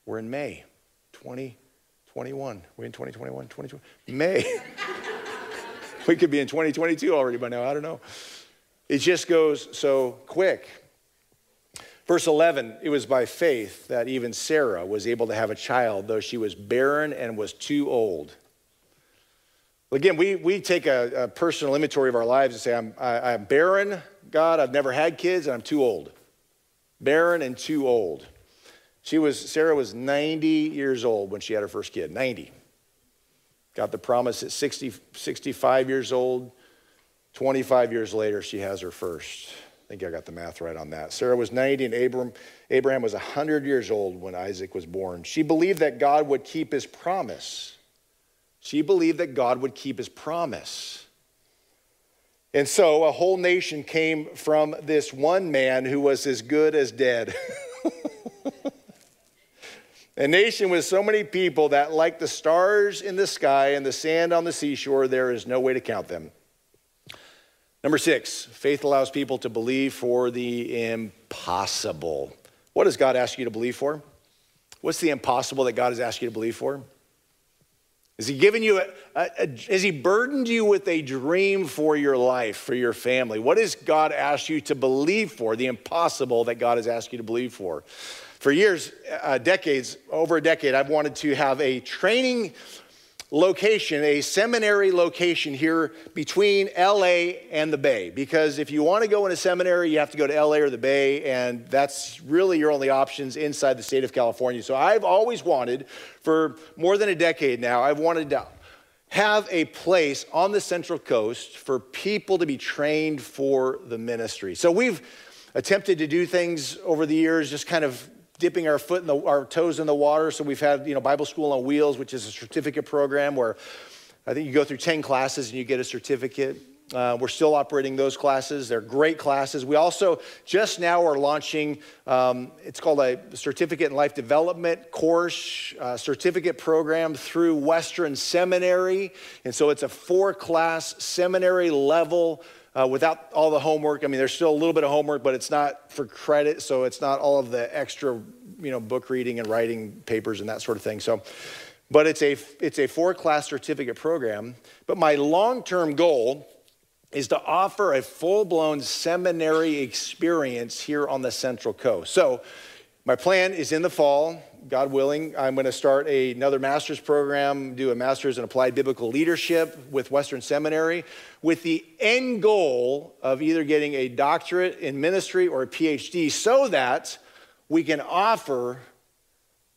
we're in May 2021. We're in 2021, 2020. May. we could be in 2022 already by now. I don't know. It just goes so quick. Verse 11, it was by faith that even Sarah was able to have a child, though she was barren and was too old. Again, we, we take a, a personal inventory of our lives and say, I'm, I, I'm barren, God, I've never had kids, and I'm too old. Barren and too old. She was, Sarah was 90 years old when she had her first kid, 90. Got the promise at 60, 65 years old. 25 years later, she has her first. I think I got the math right on that. Sarah was 90 and Abraham, Abraham was 100 years old when Isaac was born. She believed that God would keep his promise. She believed that God would keep his promise. And so a whole nation came from this one man who was as good as dead. a nation with so many people that, like the stars in the sky and the sand on the seashore, there is no way to count them. Number six, faith allows people to believe for the impossible. What does God ask you to believe for? What's the impossible that God has asked you to believe for? Is he given you a, a, a, has he burdened you with a dream for your life, for your family? What has God asked you to believe for? The impossible that God has asked you to believe for. For years, uh, decades, over a decade, I've wanted to have a training location, a seminary location here between LA and the Bay. Because if you want to go in a seminary, you have to go to LA or the Bay, and that's really your only options inside the state of California. So I've always wanted, for more than a decade now, I've wanted to have a place on the Central Coast for people to be trained for the ministry. So we've attempted to do things over the years, just kind of dipping our foot in the, our toes in the water. So we've had, you know, Bible School on Wheels, which is a certificate program where I think you go through 10 classes and you get a certificate. Uh, we're still operating those classes. They're great classes. We also just now are launching, um, it's called a Certificate in Life Development course, uh, certificate program through Western Seminary. And so it's a four class seminary level uh, without all the homework. I mean, there's still a little bit of homework, but it's not for credit, so it's not all of the extra, you know, book reading and writing papers and that sort of thing. So, but it's a it's a four class certificate program. But my long term goal is to offer a full blown seminary experience here on the Central Coast. So, my plan is in the fall God willing, I'm going to start a, another master's program, do a master's in applied biblical leadership with Western Seminary, with the end goal of either getting a doctorate in ministry or a PhD so that we can offer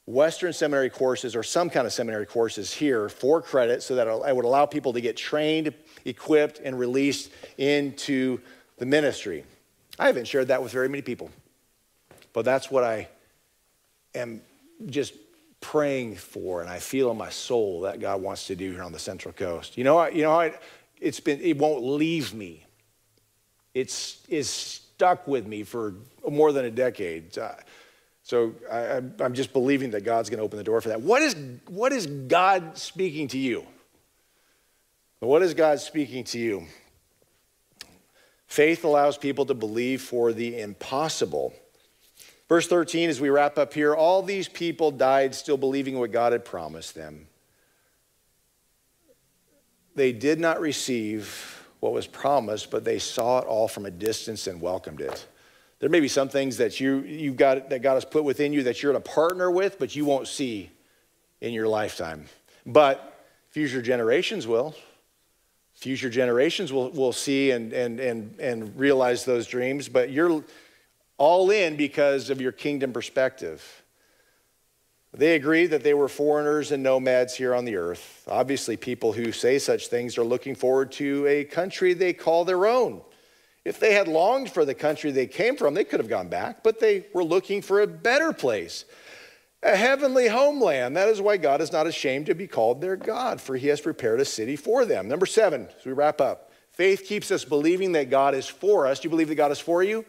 Western seminary courses or some kind of seminary courses here for credit so that I would allow people to get trained, equipped, and released into the ministry. I haven't shared that with very many people, but that's what I am just praying for and I feel in my soul that God wants to do here on the Central Coast. You know, you know, it's been, it won't leave me. It's, is stuck with me for more than a decade. Uh, So I, am just believing that God's going to open the door for that. What is, what is God speaking to you? What is God speaking to you? Faith allows people to believe for the impossible. Verse 13, as we wrap up here, all these people died still believing what God had promised them. They did not receive what was promised, but they saw it all from a distance and welcomed it. There may be some things that you, you've got, that God has put within you that you're to partner with, but you won't see in your lifetime. But future generations will. Future generations will, will see and, and, and, and realize those dreams, but you're all in because of your kingdom perspective. They agreed that they were foreigners and nomads here on the earth. Obviously, people who say such things are looking forward to a country they call their own. If they had longed for the country they came from, they could have gone back, but they were looking for a better place, a heavenly homeland. That is why God is not ashamed to be called their God, for he has prepared a city for them. Number seven, as we wrap up, faith keeps us believing that God is for us. Do you believe that God is for you?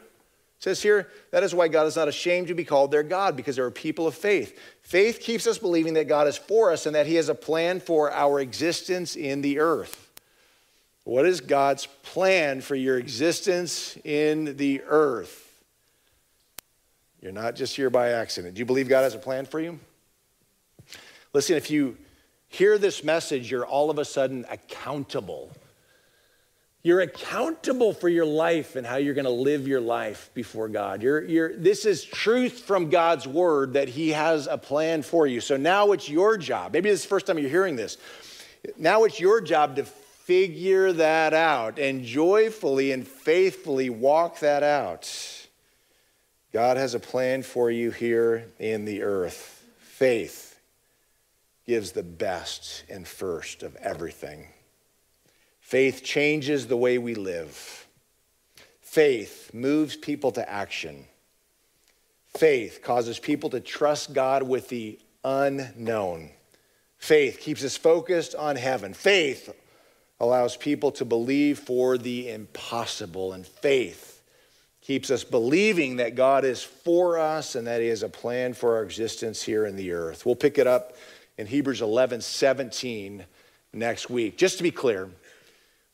Says here, that is why God is not ashamed to be called their God, because they are people of faith. Faith keeps us believing that God is for us and that He has a plan for our existence in the earth. What is God's plan for your existence in the earth? You're not just here by accident. Do you believe God has a plan for you? Listen, if you hear this message, you're all of a sudden accountable you're accountable for your life and how you're going to live your life before God. You're, you're, this is truth from God's word that He has a plan for you. So now it's your job. Maybe this is the first time you're hearing this. Now it's your job to figure that out and joyfully and faithfully walk that out. God has a plan for you here in the earth. Faith gives the best and first of everything. Faith changes the way we live. Faith moves people to action. Faith causes people to trust God with the unknown. Faith keeps us focused on heaven. Faith allows people to believe for the impossible. And faith keeps us believing that God is for us and that He has a plan for our existence here in the earth. We'll pick it up in Hebrews 11 17 next week. Just to be clear,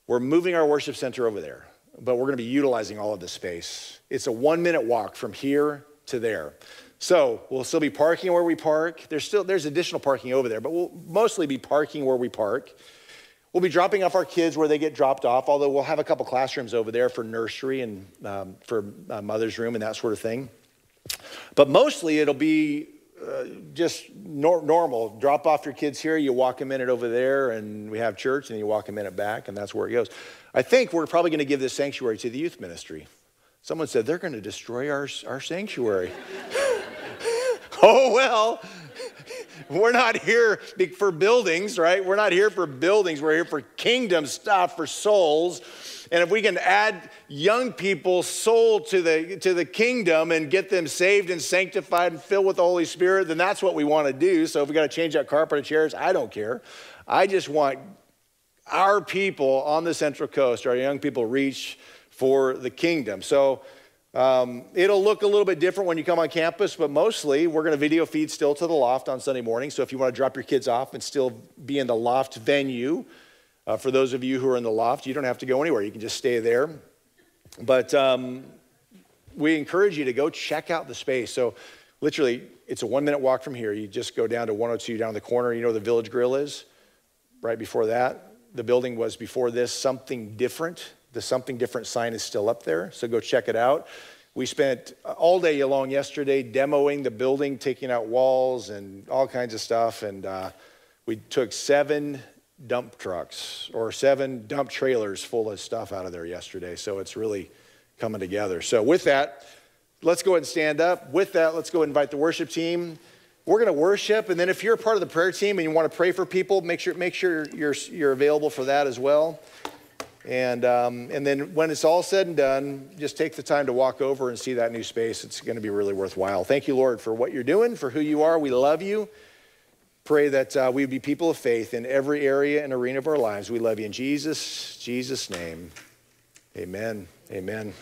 we're moving our worship center over there, but we're going to be utilizing all of the space. It's a one minute walk from here to there. So we'll still be parking where we park. There's still there's additional parking over there, but we'll mostly be parking where we park. We'll be dropping off our kids where they get dropped off, although we'll have a couple classrooms over there for nursery and um, for uh, mother's room and that sort of thing. But mostly it'll be just nor- normal. Drop off your kids here, you walk a minute over there, and we have church, and you walk a minute back, and that's where it goes. I think we're probably going to give this sanctuary to the youth ministry. Someone said they're going to destroy our, our sanctuary. oh, well, we're not here for buildings, right? We're not here for buildings. We're here for kingdom stuff, for souls. And if we can add young people's soul to the, to the kingdom and get them saved and sanctified and filled with the Holy Spirit, then that's what we want to do. So if we got to change out carpet and chairs, I don't care. I just want our people on the Central Coast, our young people, reach for the kingdom. So um, it'll look a little bit different when you come on campus, but mostly we're going to video feed still to the loft on Sunday morning. So if you want to drop your kids off and still be in the loft venue, uh, for those of you who are in the loft, you don't have to go anywhere. You can just stay there. But um, we encourage you to go check out the space. So, literally, it's a one minute walk from here. You just go down to 102 down the corner. You know where the Village Grill is? Right before that. The building was before this something different. The something different sign is still up there. So, go check it out. We spent all day long yesterday demoing the building, taking out walls and all kinds of stuff. And uh, we took seven dump trucks or seven dump trailers full of stuff out of there yesterday. So it's really coming together. So, with that, let's go ahead and stand up. With that, let's go invite the worship team. We're going to worship, and then if you're part of the prayer team and you want to pray for people, make sure, make sure you're, you're available for that as well. And, um, and then when it's all said and done, just take the time to walk over and see that new space. It's going to be really worthwhile. Thank you, Lord, for what you're doing, for who you are. We love you pray that uh, we would be people of faith in every area and arena of our lives. We love you in Jesus, Jesus' name. Amen. Amen.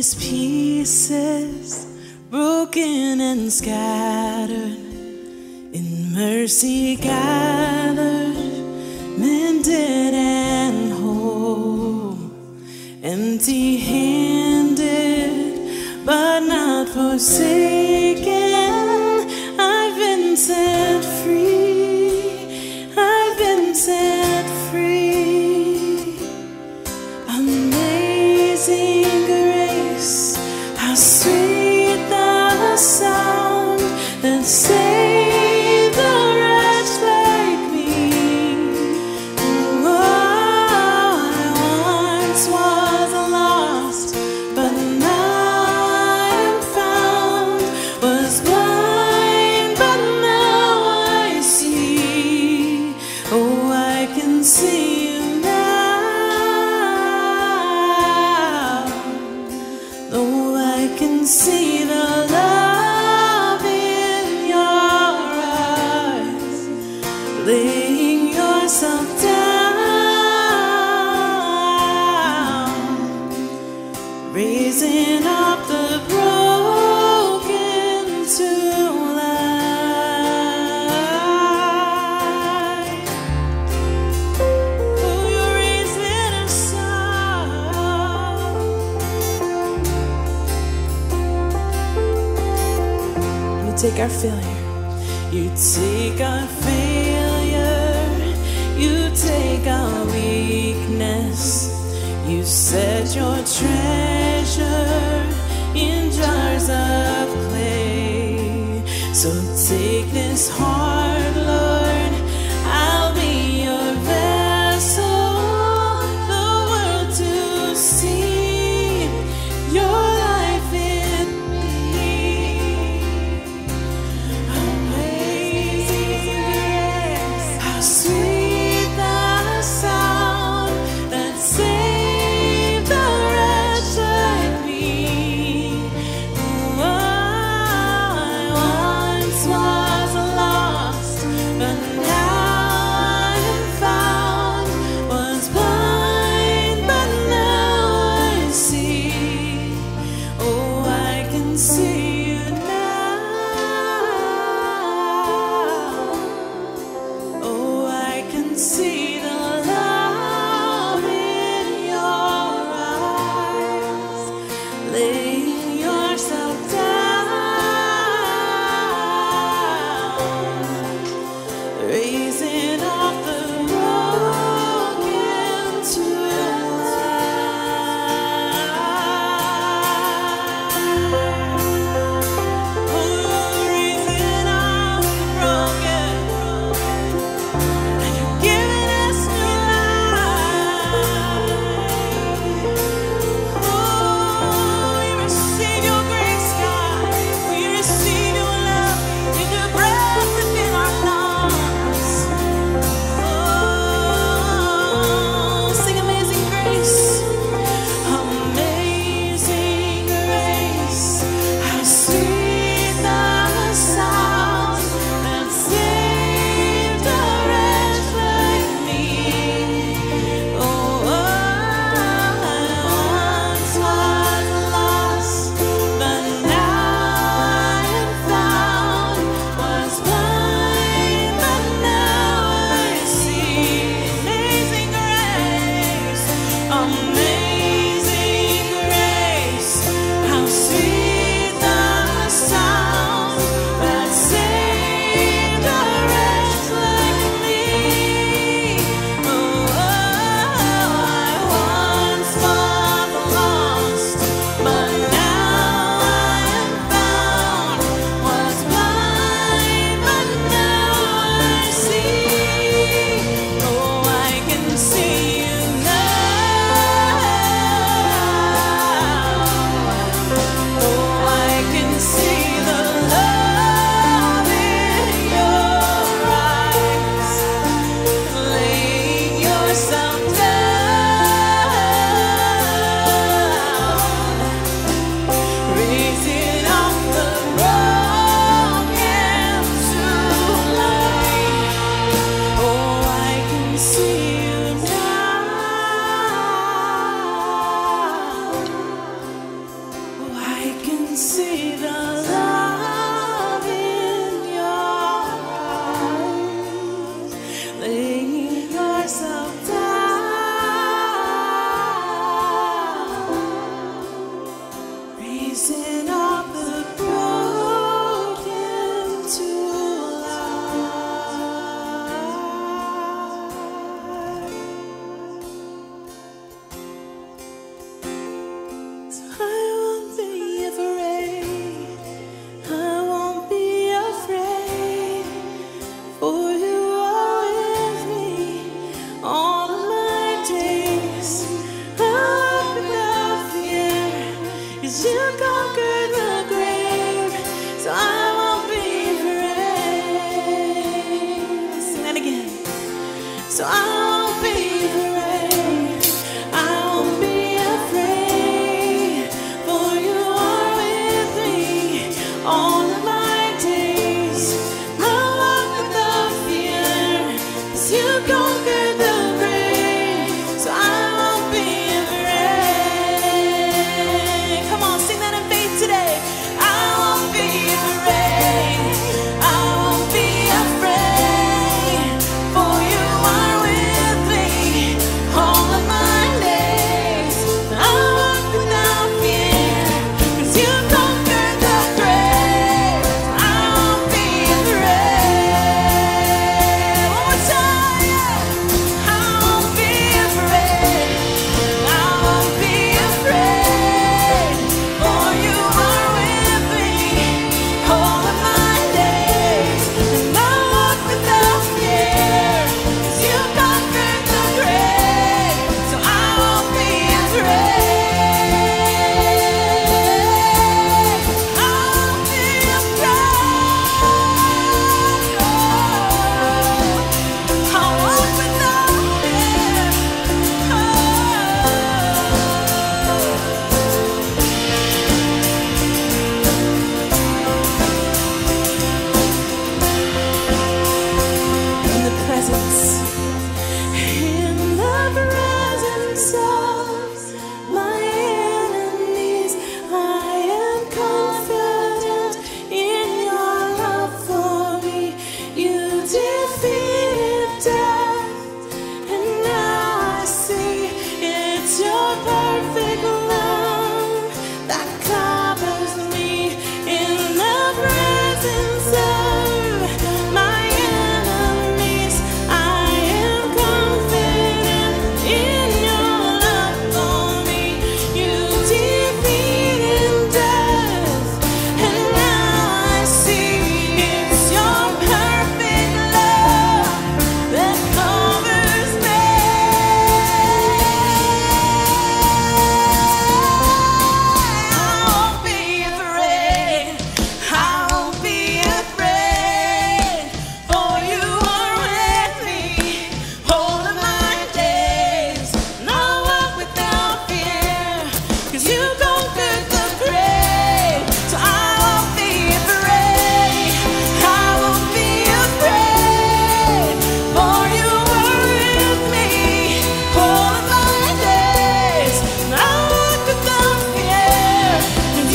these pieces, broken and scattered, in mercy gathered, mended and whole, empty handed, but not forsaken, I've been set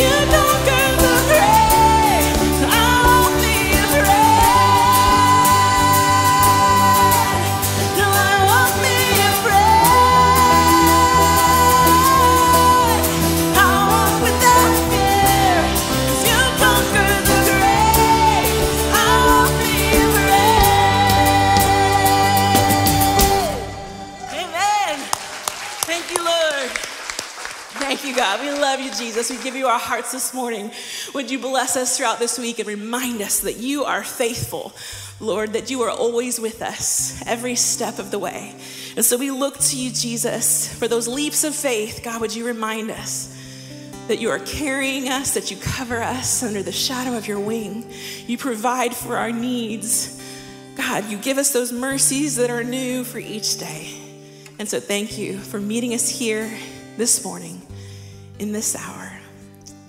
you don't care. Jesus. We give you our hearts this morning. Would you bless us throughout this week and remind us that you are faithful, Lord, that you are always with us every step of the way. And so we look to you, Jesus, for those leaps of faith. God, would you remind us? that you are carrying us, that you cover us under the shadow of your wing. You provide for our needs. God, you give us those mercies that are new for each day. And so thank you for meeting us here this morning in this hour.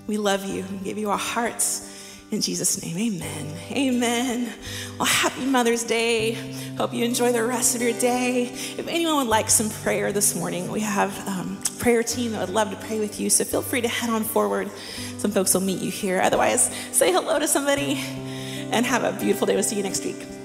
We love you and give you our hearts. In Jesus' name, amen. Amen. Well, happy Mother's Day. Hope you enjoy the rest of your day. If anyone would like some prayer this morning, we have um, prayer team that would love to pray with you. So feel free to head on forward. Some folks will meet you here. Otherwise, say hello to somebody and have a beautiful day. We'll see you next week.